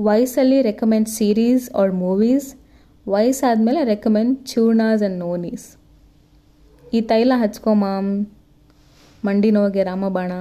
ವಯಸ್ಸಲ್ಲಿ recommend series or movies ವಯಸ್ಸಾದಮೇಲೆ recommend ಚೂರ್ಣಾಸ್ ಆ್ಯಂಡ್ ನೋನೀಸ್ ಈ ತೈಲ ಹಚ್ಕೊ ಮಾಮ್. ಮಂಡಿ ನೋವಿಗೆ ರಾಮಬಾಣ.